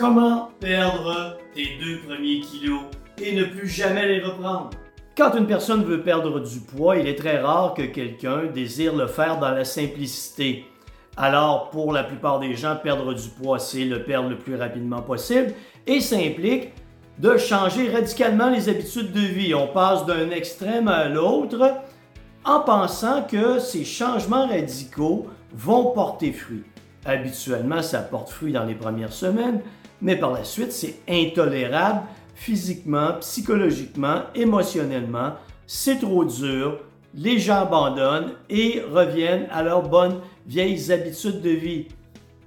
Comment perdre tes deux premiers kilos et ne plus jamais les reprendre? Quand une personne veut perdre du poids, il est très rare que quelqu'un désire le faire dans la simplicité. Alors, pour la plupart des gens, perdre du poids, c'est le perdre le plus rapidement possible et ça implique de changer radicalement les habitudes de vie. On passe d'un extrême à l'autre en pensant que ces changements radicaux vont porter fruit. Habituellement, ça porte fruit dans les premières semaines, mais par la suite, c'est intolérable physiquement, psychologiquement, émotionnellement. C'est trop dur. Les gens abandonnent et reviennent à leurs bonnes vieilles habitudes de vie.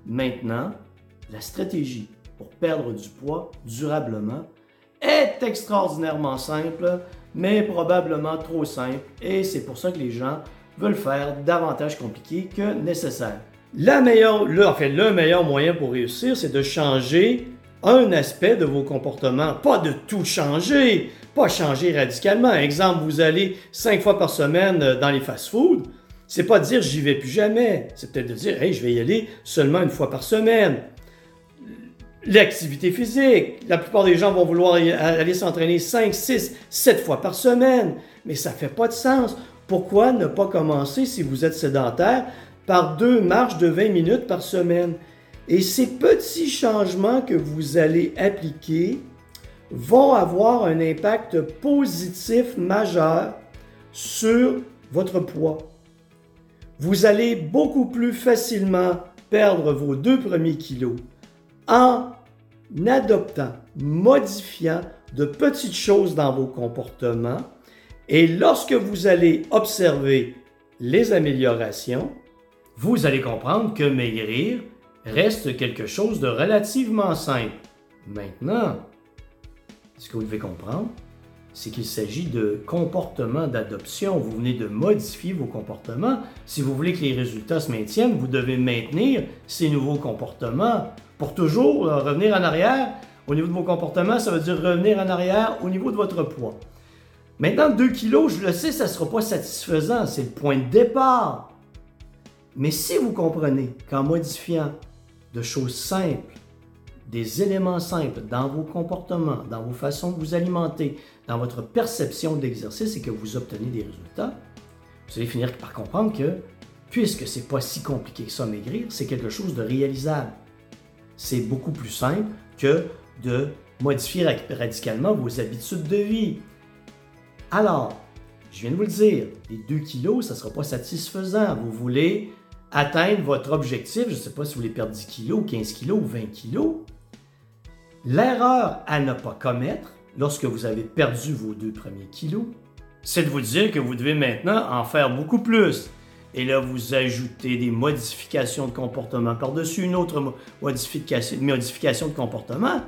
Maintenant, la stratégie pour perdre du poids durablement est extraordinairement simple, mais probablement trop simple, et c'est pour ça que les gens veulent faire davantage compliqué que nécessaire. La meilleure, le, le meilleur moyen pour réussir, c'est de changer un aspect de vos comportements, pas de tout changer, pas changer radicalement. Exemple, vous allez cinq fois par semaine dans les fast-foods, c'est pas dire j'y vais plus jamais, c'est peut-être de dire hey, je vais y aller seulement une fois par semaine. L'activité physique, la plupart des gens vont vouloir aller s'entraîner 5, 6, 7 fois par semaine, mais ça fait pas de sens. Pourquoi ne pas commencer si vous êtes sédentaire par deux marches de 20 minutes par semaine? Et ces petits changements que vous allez appliquer vont avoir un impact positif majeur sur votre poids. Vous allez beaucoup plus facilement perdre vos deux premiers kilos en adoptant, modifiant de petites choses dans vos comportements. Et lorsque vous allez observer les améliorations, vous allez comprendre que maigrir reste quelque chose de relativement simple. Maintenant, ce que vous devez comprendre, c'est qu'il s'agit de comportements d'adoption. Vous venez de modifier vos comportements. Si vous voulez que les résultats se maintiennent, vous devez maintenir ces nouveaux comportements pour toujours euh, revenir en arrière. Au niveau de vos comportements, ça veut dire revenir en arrière au niveau de votre poids. Maintenant, 2 kilos, je le sais, ça ne sera pas satisfaisant. C'est le point de départ. Mais si vous comprenez qu'en modifiant de choses simples, des éléments simples dans vos comportements, dans vos façons de vous alimenter, dans votre perception de l'exercice et que vous obtenez des résultats, vous allez finir par comprendre que, puisque c'est pas si compliqué que ça maigrir, c'est quelque chose de réalisable. C'est beaucoup plus simple que de modifier radicalement vos habitudes de vie. Alors, je viens de vous le dire, les 2 kilos, ça ne sera pas satisfaisant. Vous voulez atteindre votre objectif, je ne sais pas si vous voulez perdre 10 kilos, 15 kilos ou 20 kilos, l'erreur à ne pas commettre lorsque vous avez perdu vos deux premiers kilos, c'est de vous dire que vous devez maintenant en faire beaucoup plus. Et là, vous ajoutez des modifications de comportement par-dessus une autre modification, modification de comportement,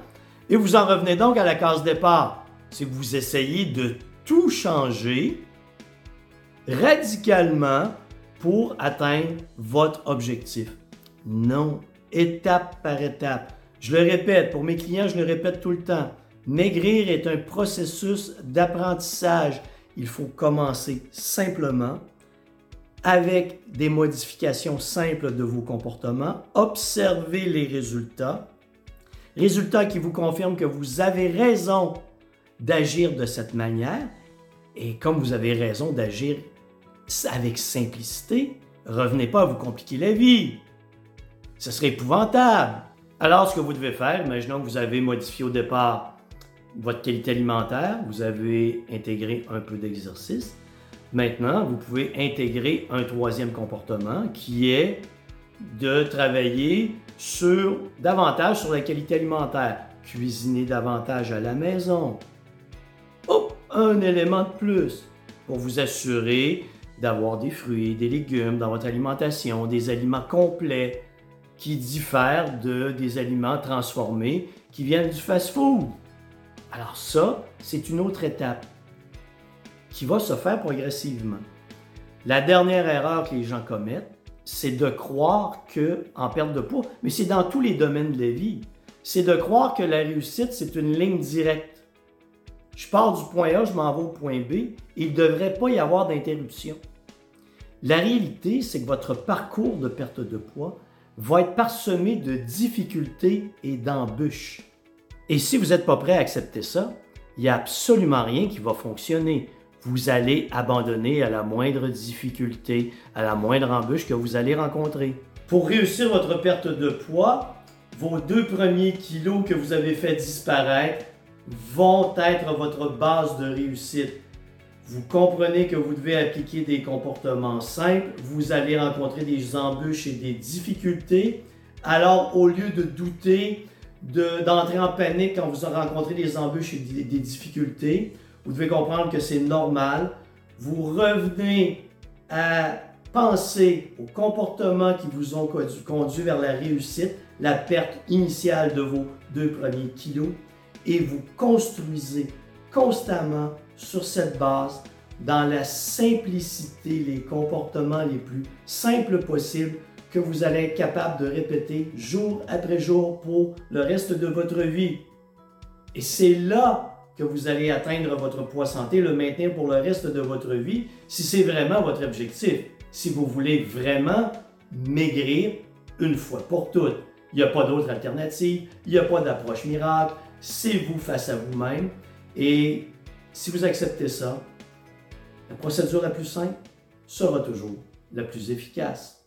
et vous en revenez donc à la case départ. C'est que vous essayez de tout changer radicalement pour atteindre votre objectif. Non, étape par étape. Je le répète, pour mes clients, je le répète tout le temps. Maigrir est un processus d'apprentissage. Il faut commencer simplement avec des modifications simples de vos comportements, observer les résultats, résultats qui vous confirment que vous avez raison d'agir de cette manière, et comme vous avez raison d'agir avec simplicité, revenez pas à vous compliquer la vie. Ce serait épouvantable. Alors, ce que vous devez faire, imaginons que vous avez modifié au départ votre qualité alimentaire, vous avez intégré un peu d'exercice. Maintenant, vous pouvez intégrer un troisième comportement qui est de travailler sur davantage sur la qualité alimentaire, cuisiner davantage à la maison. Oh, un élément de plus pour vous assurer d'avoir des fruits, des légumes dans votre alimentation, des aliments complets qui diffèrent de des aliments transformés qui viennent du fast-food. Alors ça, c'est une autre étape qui va se faire progressivement. La dernière erreur que les gens commettent, c'est de croire que en perte de poids, mais c'est dans tous les domaines de la vie, c'est de croire que la réussite c'est une ligne directe. Je pars du point A, je m'en vais au point B. Il ne devrait pas y avoir d'interruption. La réalité, c'est que votre parcours de perte de poids va être parsemé de difficultés et d'embûches. Et si vous n'êtes pas prêt à accepter ça, il n'y a absolument rien qui va fonctionner. Vous allez abandonner à la moindre difficulté, à la moindre embûche que vous allez rencontrer. Pour réussir votre perte de poids, vos deux premiers kilos que vous avez fait disparaître vont être votre base de réussite. Vous comprenez que vous devez appliquer des comportements simples, vous allez rencontrer des embûches et des difficultés. Alors, au lieu de douter, d'entrer en panique quand vous rencontrez des embûches et des, des difficultés, vous devez comprendre que c'est normal. Vous revenez à penser aux comportements qui vous ont conduit vers la réussite, la perte initiale de vos deux premiers kilos, et vous construisez constamment sur cette base dans la simplicité, les comportements les plus simples possibles que vous allez être capable de répéter jour après jour pour le reste de votre vie. Et c'est là que vous allez atteindre votre poids santé, le maintenir pour le reste de votre vie, si c'est vraiment votre objectif. Si vous voulez vraiment maigrir une fois pour toutes. Il n'y a pas d'autre alternative, il n'y a pas d'approche miracle, c'est vous face à vous-même. Et si vous acceptez ça, la procédure la plus simple sera toujours la plus efficace.